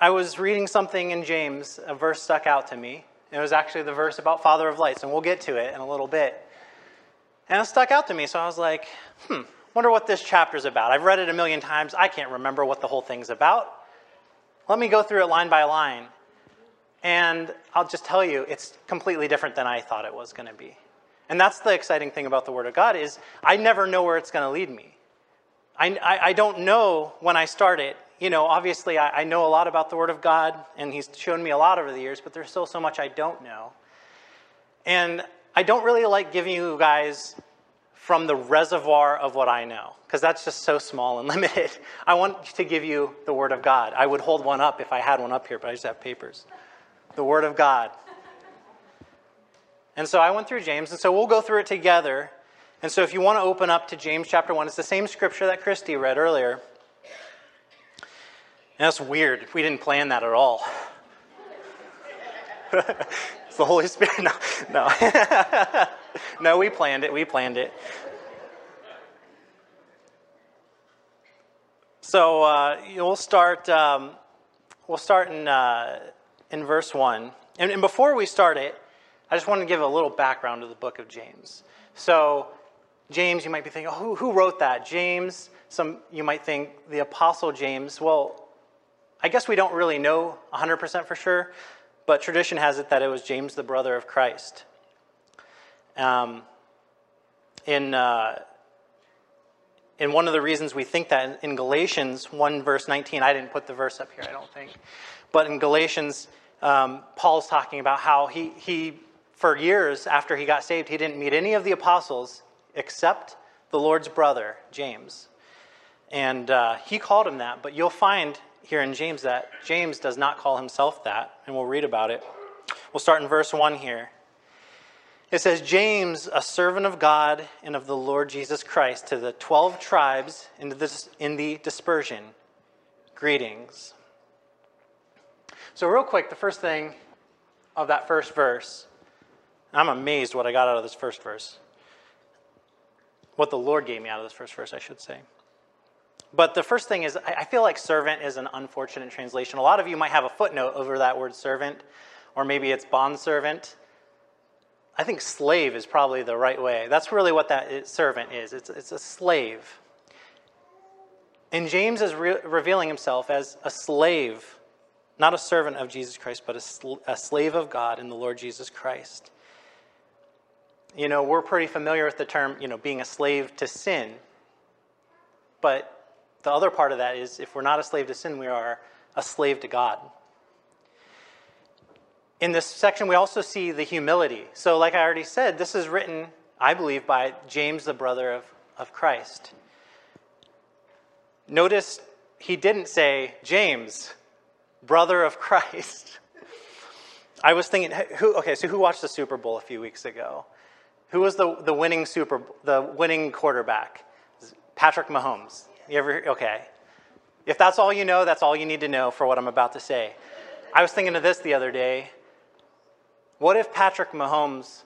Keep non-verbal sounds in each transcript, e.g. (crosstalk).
I was reading something in James, a verse stuck out to me. It was actually the verse about Father of Lights, and we'll get to it in a little bit. And it stuck out to me, so I was like, hmm, wonder what this chapter's about. I've read it a million times. I can't remember what the whole thing's about. Let me go through it line by line. And I'll just tell you, it's completely different than I thought it was going to be. And that's the exciting thing about the Word of God is I never know where it's going to lead me. I, I, I, don't know when I start it. You know, obviously, I, I know a lot about the Word of God, and He's shown me a lot over the years, but there's still so much I don't know. And I don't really like giving you guys from the reservoir of what I know, because that's just so small and (laughs) limited. I want to give you the Word of God. I would hold one up if I had one up here, but I just have papers. The Word of God. And so I went through James, and so we'll go through it together. And so if you want to open up to James chapter 1, it's the same scripture that Christy read earlier. That's weird. We didn't plan that at all. (laughs) it's the Holy Spirit. (laughs) No, no. (laughs) no, we planned it. We planned it. So uh, we'll start. Um, we'll start in uh, in verse one. And, and before we start it, I just want to give a little background to the book of James. So, James, you might be thinking, oh, who, who wrote that? James. Some you might think the Apostle James. Well, I guess we don't really know 100% for sure, but tradition has it that it was James, the brother of Christ. Um, in, uh, in one of the reasons we think that in Galatians 1, verse 19, I didn't put the verse up here, I don't think, but in Galatians, um, Paul's talking about how he, he for years after he got saved, he didn't meet any of the apostles except the Lord's brother, James. And uh, he called him that, but you'll find here in James that James does not call himself that, and we'll read about it. We'll start in verse 1 here. It says, James, a servant of God and of the Lord Jesus Christ, to the 12 tribes in the, in the dispersion, greetings. So, real quick, the first thing of that first verse I'm amazed what I got out of this first verse. What the Lord gave me out of this first verse, I should say. But the first thing is, I feel like servant is an unfortunate translation. A lot of you might have a footnote over that word servant, or maybe it's bond servant. I think slave is probably the right way. That's really what that servant is it's, it's a slave. And James is re- revealing himself as a slave, not a servant of Jesus Christ, but a, sl- a slave of God in the Lord Jesus Christ you know, we're pretty familiar with the term, you know, being a slave to sin. But the other part of that is if we're not a slave to sin, we are a slave to God. In this section, we also see the humility. So, like I already said, this is written, I believe, by James, the brother of, of Christ. Notice he didn't say, James, brother of Christ. (laughs) I was thinking, who, okay, so who watched the Super Bowl a few weeks ago? Who was the, the winning super the winning quarterback? Patrick Mahomes. You ever okay. If that's all you know, that's all you need to know for what I'm about to say. I was thinking of this the other day. What if Patrick Mahomes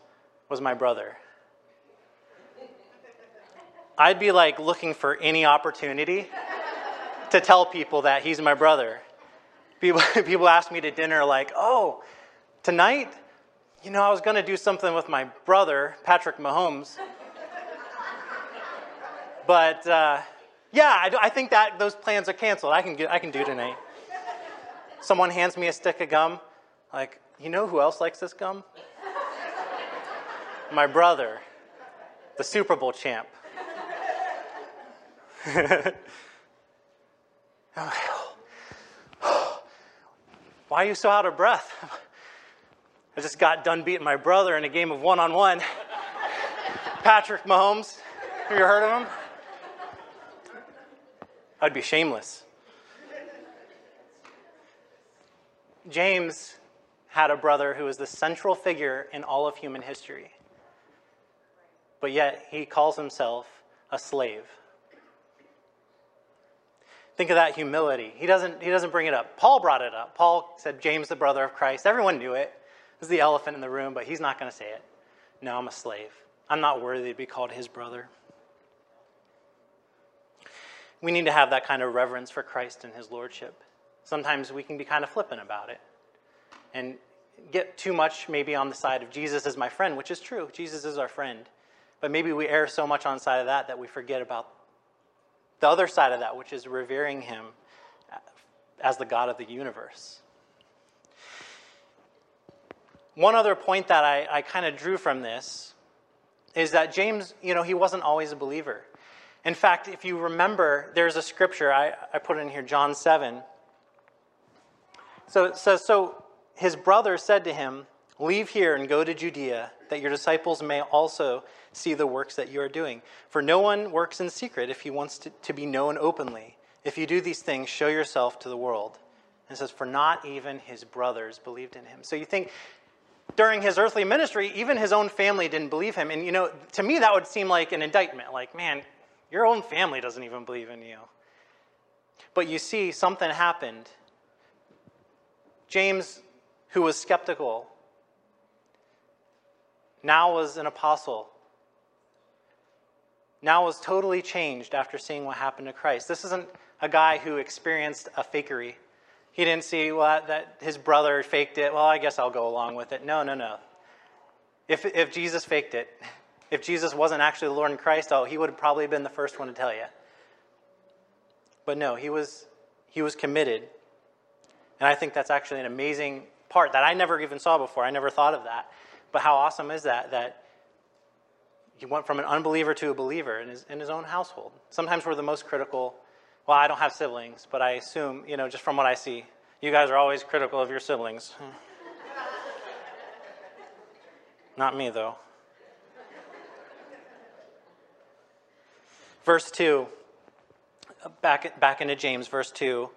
was my brother? I'd be like looking for any opportunity to tell people that he's my brother. People, (laughs) people ask me to dinner, like, oh, tonight you know, I was going to do something with my brother, Patrick Mahomes. but uh, yeah, I, I, think that those plans are canceled. I can, get, I can do tonight. Someone hands me a stick of gum, like, you know who else likes this gum? my brother, the Super Bowl champ. (laughs) Why are you so out of breath? I just got done beating my brother in a game of one on one. Patrick Mahomes. Have you heard of him? I'd be shameless. James had a brother who was the central figure in all of human history. But yet he calls himself a slave. Think of that humility. He doesn't, he doesn't bring it up. Paul brought it up. Paul said, James, the brother of Christ. Everyone knew it is the elephant in the room, but he's not going to say it. No, I'm a slave. I'm not worthy to be called his brother. We need to have that kind of reverence for Christ and his lordship. Sometimes we can be kind of flippant about it and get too much maybe on the side of Jesus is my friend, which is true. Jesus is our friend. But maybe we err so much on the side of that that we forget about the other side of that, which is revering him as the God of the universe. One other point that I, I kind of drew from this is that James, you know, he wasn't always a believer. In fact, if you remember, there's a scripture, I, I put in here, John 7. So it says, So his brother said to him, Leave here and go to Judea, that your disciples may also see the works that you are doing. For no one works in secret if he wants to, to be known openly. If you do these things, show yourself to the world. And it says, For not even his brothers believed in him. So you think during his earthly ministry, even his own family didn't believe him. And, you know, to me, that would seem like an indictment. Like, man, your own family doesn't even believe in you. But you see, something happened. James, who was skeptical, now was an apostle. Now was totally changed after seeing what happened to Christ. This isn't a guy who experienced a fakery. He didn't see well, that his brother faked it. Well, I guess I'll go along with it. No, no, no. If, if Jesus faked it, if Jesus wasn't actually the Lord in Christ, oh, he would have probably been the first one to tell you. But no, he was, he was committed. And I think that's actually an amazing part that I never even saw before. I never thought of that. But how awesome is that? That he went from an unbeliever to a believer in his, in his own household. Sometimes we're the most critical. Well, I don't have siblings, but I assume, you know, just from what I see, you guys are always critical of your siblings. (laughs) Not me, though. Verse 2, back, back into James, verse 2.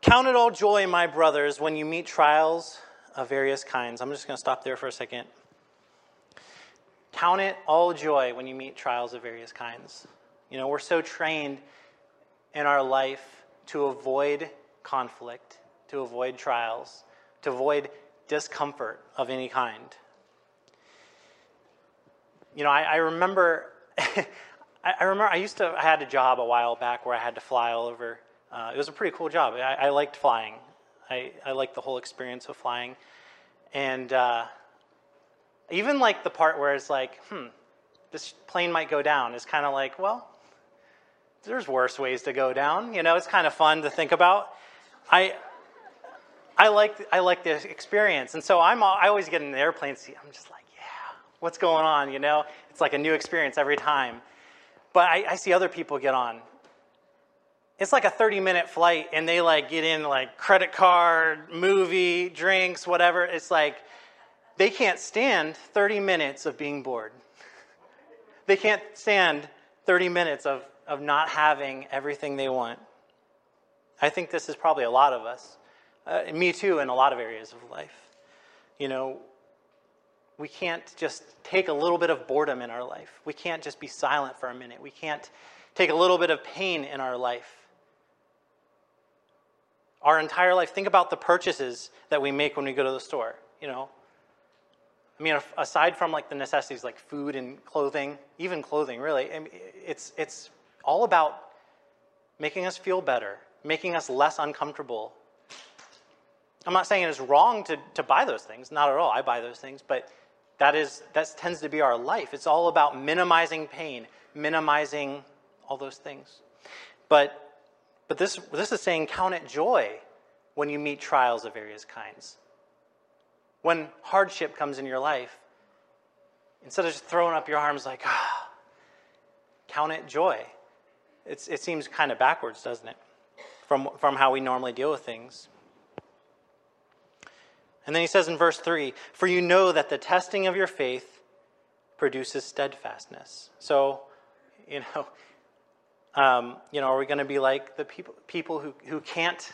Count it all joy, my brothers, when you meet trials of various kinds. I'm just going to stop there for a second. Count it all joy when you meet trials of various kinds. You know, we're so trained in our life to avoid conflict, to avoid trials, to avoid discomfort of any kind. You know, I, I remember (laughs) I, I, remember I used to, I had a job a while back where I had to fly all over. Uh, it was a pretty cool job. I, I liked flying. I, I liked the whole experience of flying. And uh, even like the part where it's like, hmm, this plane might go down is kind of like, well, there's worse ways to go down. You know, it's kind of fun to think about. I, I like I like the experience, and so I'm I always get in the airplane seat. I'm just like, yeah, what's going on? You know, it's like a new experience every time. But I, I see other people get on. It's like a 30 minute flight, and they like get in like credit card, movie, drinks, whatever. It's like they can't stand 30 minutes of being bored. they can't stand 30 minutes of, of not having everything they want. I think this is probably a lot of us. Uh, me too, in a lot of areas of life. You know, we can't just take a little bit of boredom in our life. We can't just be silent for a minute. We can't take a little bit of pain in our life. Our entire life, think about the purchases that we make when we go to the store, you know. I mean, aside from like the necessities like food and clothing, even clothing, really, it's, it's all about making us feel better, making us less uncomfortable. I'm not saying it's wrong to, to buy those things, not at all. I buy those things, but that is that tends to be our life. It's all about minimizing pain, minimizing all those things. But but this this is saying count it joy when you meet trials of various kinds. When hardship comes in your life, instead of just throwing up your arms like, ah, count it joy. It's, it seems kind of backwards, doesn't it? From, from how we normally deal with things. And then he says in verse 3 For you know that the testing of your faith produces steadfastness. So, you know, um, you know, are we going to be like the people, people who, who can't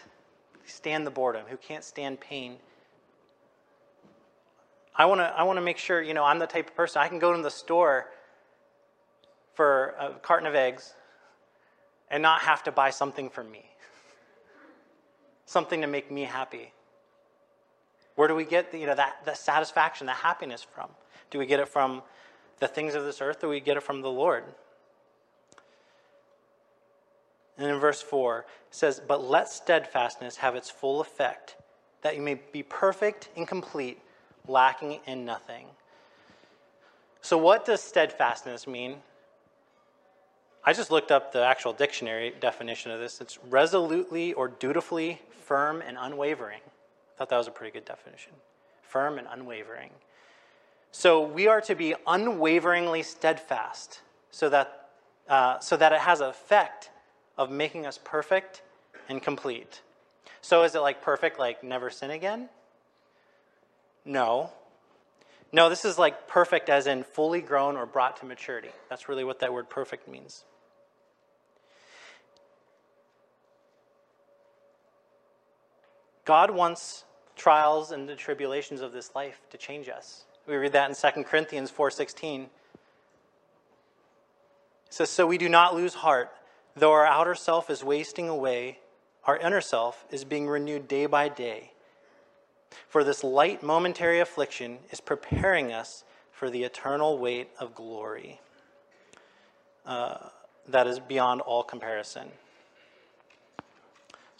stand the boredom, who can't stand pain? I want to I want to make sure, you know, I'm the type of person I can go to the store for a carton of eggs and not have to buy something for me. something to make me happy. Where do we get the, you know, that, the satisfaction, the happiness from? Do we get it from the things of this earth or do we get it from the Lord? And in verse 4, it says, But let steadfastness have its full effect, that you may be perfect and complete, lacking in nothing. So, what does steadfastness mean? I just looked up the actual dictionary definition of this. It's resolutely or dutifully firm and unwavering. I thought that was a pretty good definition. Firm and unwavering. So we are to be unwaveringly steadfast so that, uh, so that it has an effect of making us perfect and complete. So is it like perfect, like never sin again? No. No, this is like perfect as in fully grown or brought to maturity. That's really what that word perfect means. God wants trials and the tribulations of this life to change us. We read that in 2 Corinthians 4:16. It says, "So we do not lose heart, though our outer self is wasting away, our inner self is being renewed day by day. For this light momentary affliction is preparing us for the eternal weight of glory uh, that is beyond all comparison."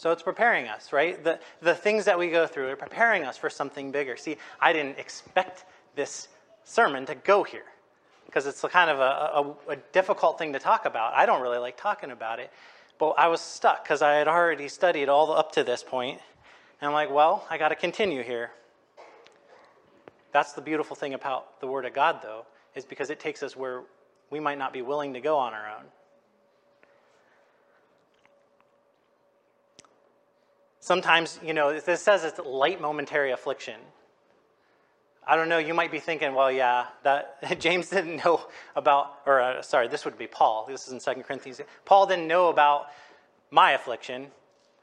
So it's preparing us, right? The, the things that we go through are preparing us for something bigger. See, I didn't expect this sermon to go here because it's kind of a, a, a, difficult thing to talk about. I don't really like talking about it, but I was stuck because I had already studied all up to this point, and I'm like, well, I got to continue here. That's the beautiful thing about the Word of God, though, is because it takes us where we might not be willing to go on our own. Sometimes, you know, this says it's light momentary affliction. I don't know, you might be thinking, well, yeah, that (laughs) James didn't know about, or uh, sorry, this would be Paul. This is in 2 Corinthians. Paul didn't know about my affliction.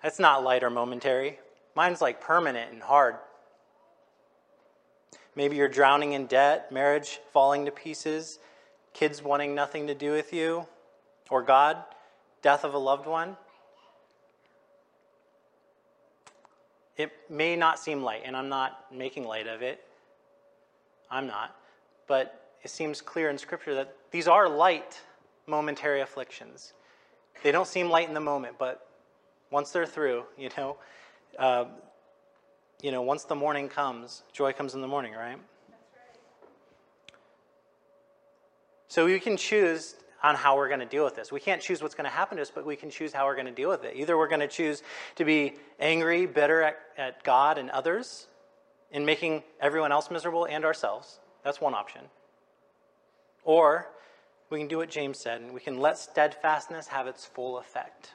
That's not light or momentary. Mine's like permanent and hard. Maybe you're drowning in debt, marriage falling to pieces, kids wanting nothing to do with you, or God, death of a loved one. It may not seem light, and I'm not making light of it. I'm not. But it seems clear in Scripture that these are light, momentary afflictions. They don't seem light in the moment, but once they're through, you know, uh, you know, once the morning comes, joy comes in the morning, right? right? So we can choose on how we're going to deal with this. We can't choose what's going to happen to us, but we can choose how we're going to deal with it. Either we're going to choose to be angry, bitter at, at God and others, in making everyone else miserable and ourselves. That's one option. Or we can do what James said, and we can let steadfastness have its full effect.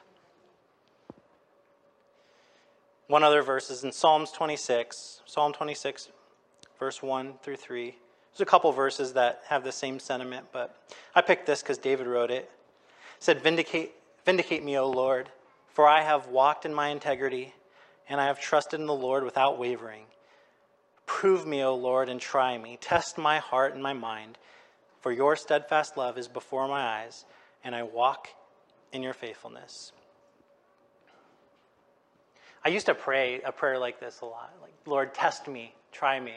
One other verse is in Psalms 26, Psalm 26, verse 1 through 3. There's a couple verses that have the same sentiment, but I picked this because David wrote it. It said, Vindicate, Vindicate me, O Lord, for I have walked in my integrity, and I have trusted in the Lord without wavering. Prove me, O Lord, and try me. Test my heart and my mind, for your steadfast love is before my eyes, and I walk in your faithfulness. I used to pray a prayer like this a lot like, Lord, test me, try me.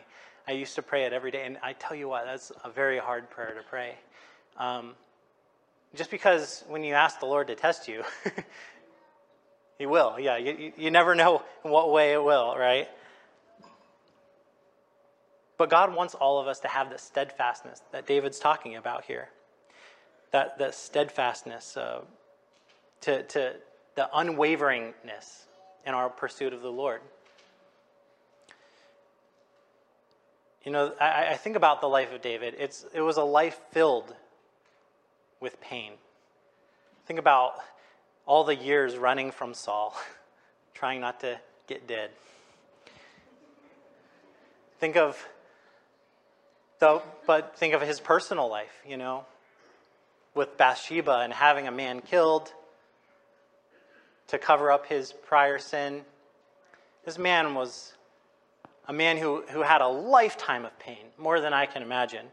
I used to pray it every day, and I tell you what, that's a very hard prayer to pray. Um, just because when you ask the Lord to test you, (laughs) He will. Yeah, you, you never know in what way it will, right? But God wants all of us to have the steadfastness that David's talking about here. That, that steadfastness, uh, to, to the unwaveringness in our pursuit of the Lord. You know, I, I think about the life of David. It's, it was a life filled with pain. Think about all the years running from Saul, (laughs) trying not to get dead. Think of the, but think of his personal life, you know, with Bathsheba and having a man killed to cover up his prior sin. This man was a man who, who had a lifetime of pain, more than I can imagine.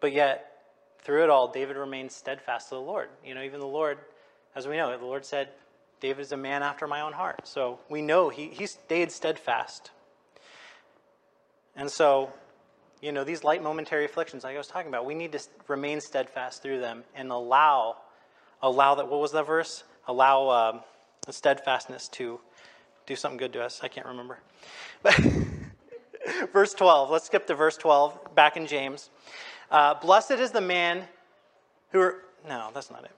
But yet, through it all, David remained steadfast to the Lord. You know, even the Lord, as we know, the Lord said, David is a man after my own heart. So we know he, he stayed steadfast. And so, you know, these light momentary afflictions, like I was talking about, we need to remain steadfast through them and allow allow that. What was that verse? Allow um, steadfastness to do something good to us. I can't remember. But (laughs) verse 12. Let's skip to verse 12. Back in James. Uh, Blessed is the man who. Are, no, that's not it.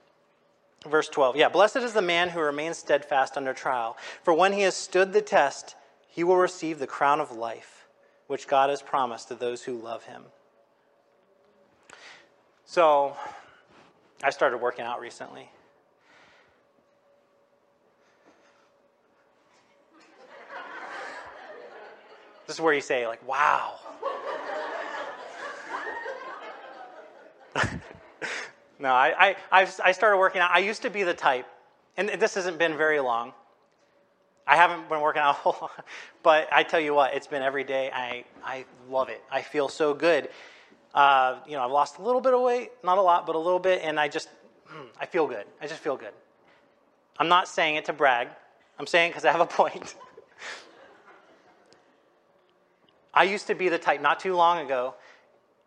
Verse 12. Yeah, blessed is the man who remains steadfast under trial. For when he has stood the test, he will receive the crown of life, which God has promised to those who love him. So, I started working out recently. This is where you say, like, wow. (laughs) no, I, I, i started working out. I used to be the type, and this hasn't been very long. I haven't been working out a whole lot, (laughs) but I tell you what, it's been every day. I, I love it. I feel so good. Uh, you know, I've lost a little bit of weight, not a lot, but a little bit, and I just, hmm, I feel good. I just feel good. I'm not saying it to brag. I'm saying because I have a (laughs) point. I used to be the type, not too long ago,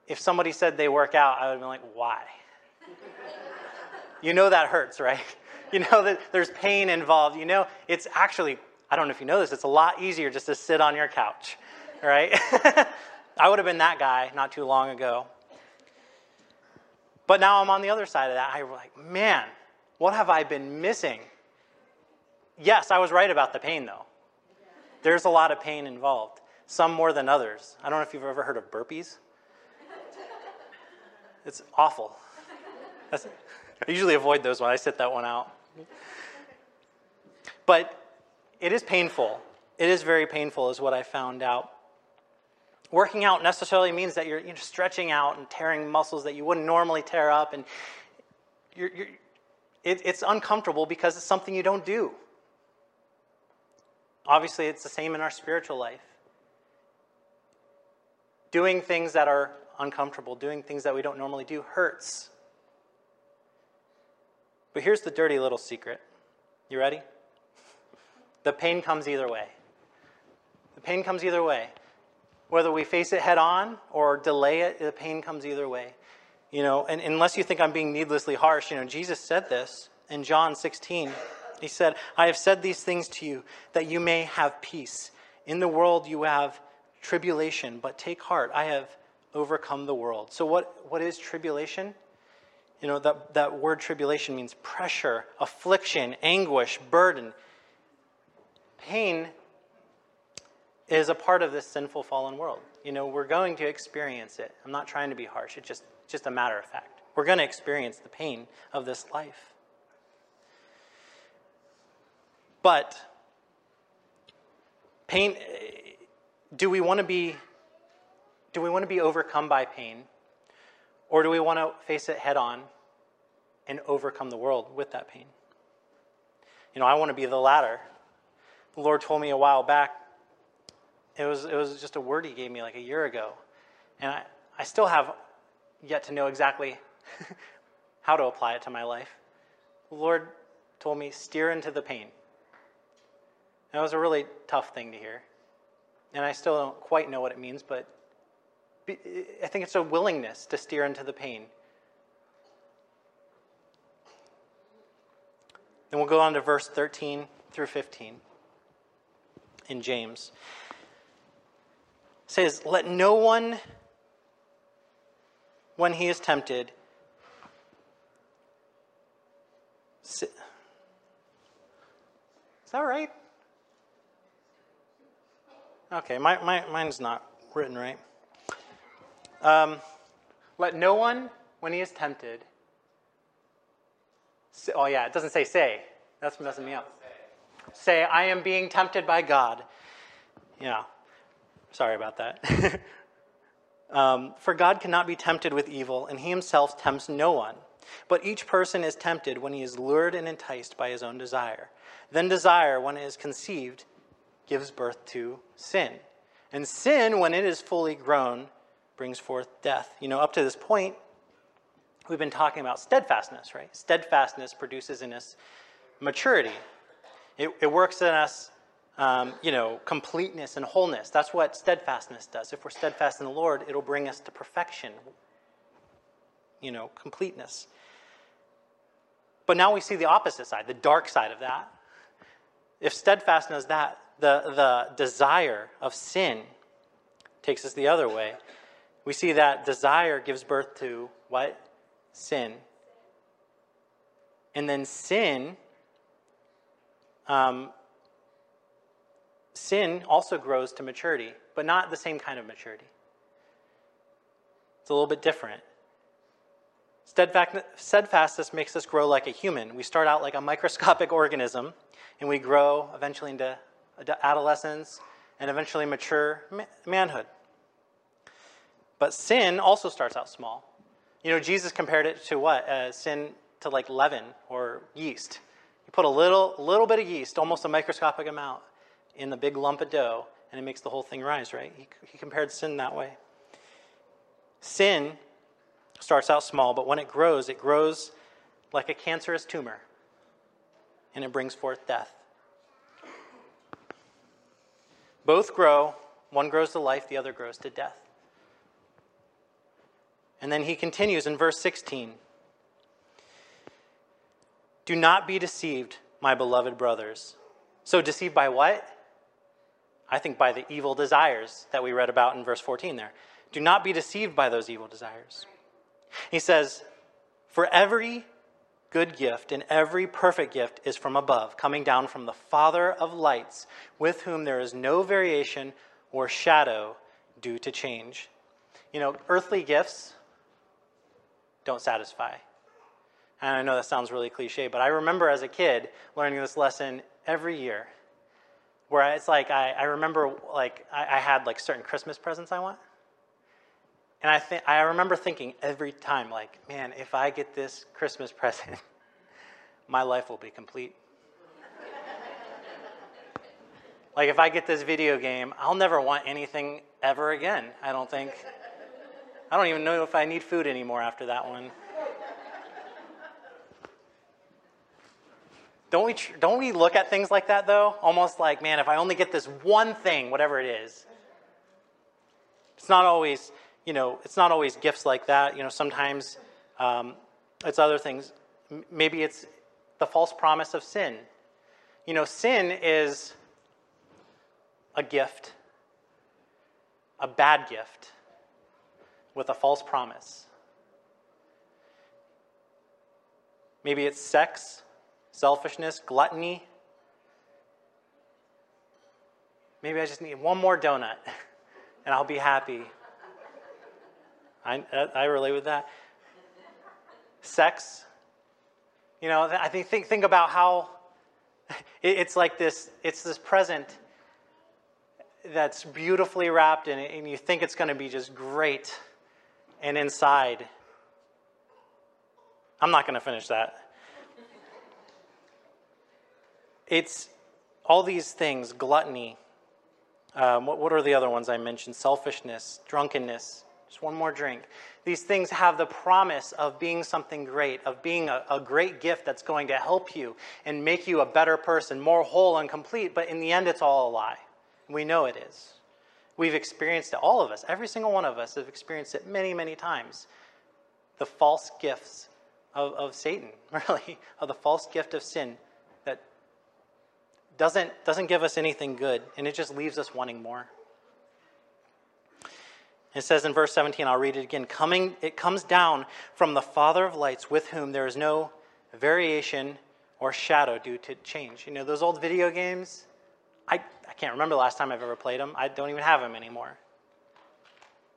if somebody said they work out, I would have been like, why? you know that hurts, right? (laughs) You know that there's pain involved. You know, it's actually, I don't know if you know this, it's a lot easier just to sit on your couch, right? (laughs) I would have been that guy not too long ago. But now I'm on the other side of that. I'm like, man, what have I been missing? Yes, I was right about the pain, though. There's a lot of pain involved some more than others. I don't know if you've ever heard of burpees. (laughs) It's awful. That's, I usually avoid those when I sit that one out. But it is painful. It is very painful, is what I found out. Working out necessarily means that you're, you're stretching out and tearing muscles that you wouldn't normally tear up, and you're, you're, it, it's uncomfortable because it's something you don't do. Obviously, it's the same in our spiritual life doing things that are uncomfortable, doing things that we don't normally do, hurts. But here's the dirty little secret. You ready? (laughs) The pain comes either way. The pain comes either way. Whether we face it head on or delay it, the pain comes either way. You know, and unless you think I'm being needlessly harsh, you know, Jesus said this in John 16. He said, I have said these things to you that you may have peace. In the world you have tribulation, but take heart, I have overcome the world. So, what, what is tribulation? You know, that, that word tribulation means pressure, affliction, anguish, burden. Pain is a part of this sinful fallen world. You know, we're going to experience it. I'm not trying to be harsh, it's just, just a matter of fact. We're going to experience the pain of this life. But pain do we want to be do we want to be overcome by pain? Or do we want to face it head on and overcome the world with that pain? You know i want to be the latter. The lord told me a while back it was it was just a word he gave me like a year ago. And i, I still have yet to know exactly (laughs) how to apply it to my life. The lord told me steer into the pain. That was a really tough thing to hear and I still don't quite know what it means, but I think it's a willingness to steer into the pain. Then we'll go on to verse 13 through 15 in James. It says, Let no one, when he is tempted, sit. is that right? Okay, my, my, mine's not written right. Um, let no one, when he is tempted, say, oh yeah, it doesn't say say. That's messing me up. Say, I am being tempted by God. Yeah, sorry about that. (laughs) um, For God cannot be tempted with evil, and he himself tempts no one. But each person is tempted when he is lured and enticed by his own desire. Then desire, when it is conceived, gives birth to sin. And sin, when it is fully grown, brings forth death. You know, up to this point, we've been talking about steadfastness, right? Steadfastness produces in us maturity. It, it works in us, um, you know, completeness and wholeness. That's what steadfastness does. If we're steadfast in the Lord, it'll bring us to perfection, you know, completeness. But now we see the opposite side, the dark side of that. If steadfastness that, the, the desire of sin takes us the other way, we see that desire gives birth to what? Sin. And then sin, um, sin also grows to maturity, but not the same kind of maturity. It's a little bit different. Steadfastness makes us grow like a human. We start out like a microscopic (laughs) organism, and we grow eventually into adolescence and eventually mature manhood. But sin also starts out small. You know, Jesus compared it to what? Uh, sin to like leaven or yeast. You put a little, little bit of yeast, almost a microscopic amount, in the big lump of dough, and it makes the whole thing rise, right? He, he compared sin that way. Sin starts out small, but when it grows, it grows like a cancerous tumor, and it brings forth death. Both grow. One grows to life, the other grows to death. And then he continues in verse 16 Do not be deceived, my beloved brothers. So, deceived by what? I think by the evil desires that we read about in verse 14 there. Do not be deceived by those evil desires. He says, For every good gift and every perfect gift is from above, coming down from the Father of lights, with whom there is no variation or shadow due to change. You know, earthly gifts don't satisfy. And I know that sounds really cliche, but I remember as a kid learning this lesson every year. Where it's like I, I remember like I, I had like certain Christmas presents I want. And I, think, I remember thinking every time, like, man, if I get this Christmas present, (laughs) my life will be complete. like, if I get this video game, I'll never want anything ever again, I don't think. I don't even know if I need food anymore after that one. Don't we, don't we look at things like that, though? Almost like, man, if I only get this one thing, whatever it is. It's not always you know, it's not always gifts like that. You know, sometimes um, it's other things. Maybe it's the false promise of sin. You know, sin is a gift, a bad gift, with a false promise. Maybe it's sex, selfishness, gluttony. Maybe I just need one more donut (laughs) and I'll be happy. I, I relate with that. Sex. You know, I think, think, think about how (laughs) it's like this, it's this present that's beautifully wrapped in it, and you think it's going to be just great. And inside, I'm not going to finish that. It's all these things gluttony. Um, what, what are the other ones I mentioned? Selfishness, drunkenness, just one more drink. These things have the promise of being something great, of being a, a, great gift that's going to help you and make you a better person, more whole and complete, but in the end, it's all a lie. We know it is. We've experienced it, all of us, every single one of us have experienced it many, many times. The false gifts of, of Satan, (laughs) really, of the false gift of sin that doesn't, doesn't give us anything good, and it just leaves us wanting more. It says in verse 17, I'll read it again. Coming, it comes down from the Father of lights, with whom there is no variation or shadow due to change. You know, those old video games, I, I can't remember the last time I've ever played them. I don't even have them anymore.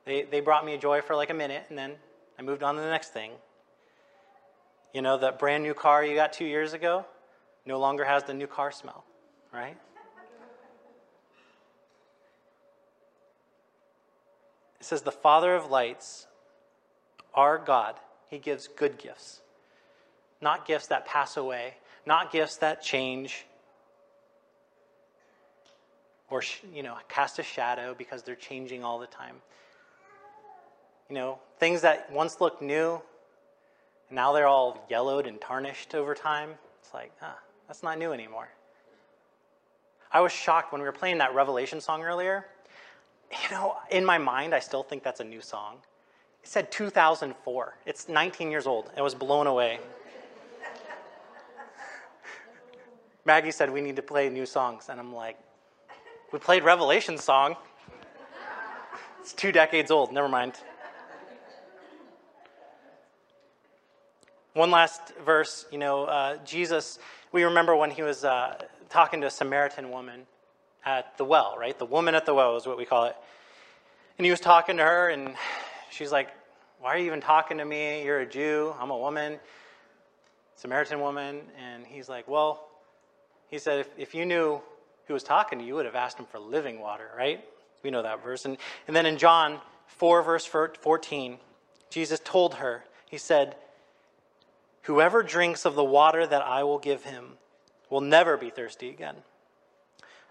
They, they brought me joy for like a minute, and then I moved on to the next thing. You know, that brand new car you got two years ago no longer has the new car smell, right? It says, The Father of lights, our God, He gives good gifts, not gifts that pass away, not gifts that change or, you know, cast a shadow because they're changing all the time. You know, things that once looked new, and now they're all yellowed and tarnished over time. It's like, ah, that's not new anymore. I was shocked when we were playing that Revelation song earlier you know, in my mind, I still think that's a new song. It said 2004. It's 19 years old. I was blown away. Maggie said we need to play new songs. And I'm like, we played Revelation song. It's two decades old. Never mind. One last verse, you know, uh, Jesus, we remember when he was uh, talking to a Samaritan woman at the well, right? The woman at the well is what we call it. And he was talking to her, and she's like, Why are you even talking to me? You're a Jew, I'm a woman, Samaritan woman. And he's like, Well, he said, if, if you knew who was talking to you, you would have asked him for living water, right? We know that verse. And, and then in John 4, verse 14, Jesus told her, He said, Whoever drinks of the water that I will give him will never be thirsty again.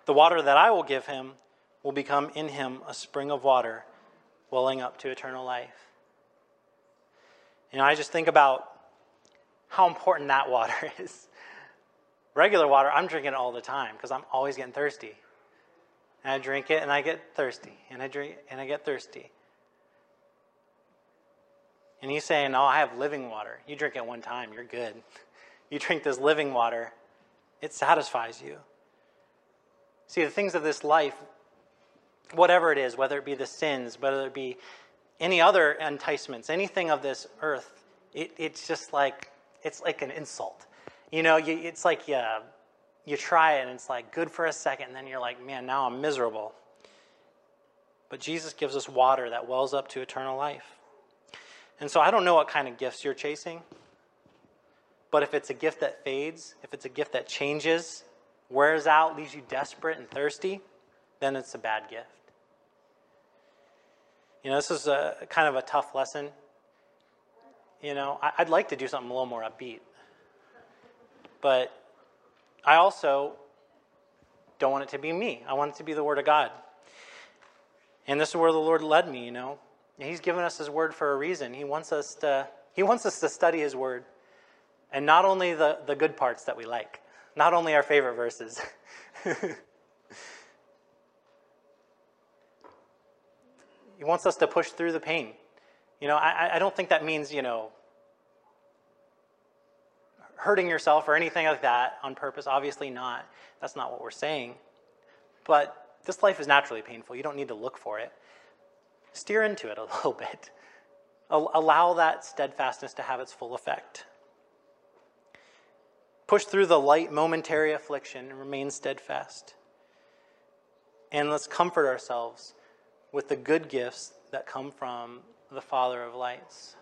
The water that I will give him will become in him a spring of water welling up to eternal life. You know, I just think about how important that water (laughs) is. Regular water, I'm drinking it all the time because I'm always getting thirsty. And I drink it and I get thirsty, and I drink and I get thirsty. And he's saying, Oh, I have living water. You drink it one time, you're good. (laughs) You drink this living water, it satisfies you. See, the things of this life, whatever it is, whether it be the sins, whether it be any other enticements, anything of this earth, it, it's just like it's like an insult. You know, you, it's like you, you try it and it's like good for a second, and then you're like, man, now I'm miserable. But Jesus gives us water that wells up to eternal life. And so I don't know what kind of gifts you're chasing, but if it's a gift that fades, if it's a gift that changes, wears out, leaves you desperate and thirsty, then it's a bad gift. You know, this is a kind of a tough lesson. You know, I'd like to do something a little more upbeat, but I also don't want it to be me. I want it to be the Word of God. And this is where the Lord led me, you know. He's given us His Word for a reason. He wants us to, he wants us to study His Word. And not only the, the good parts that we like, not only our favorite verses. (laughs) he wants us to push through the pain. You know, I, I don't think that means, you know, hurting yourself or anything like that on purpose. Obviously not. That's not what we're saying. But this life is naturally painful. You don't need to look for it. Steer into it a (laughs) little bit. Allow that steadfastness to have its full effect. Push through the light momentary affliction and remain steadfast. And let's comfort ourselves with the good gifts that come from the Father of lights.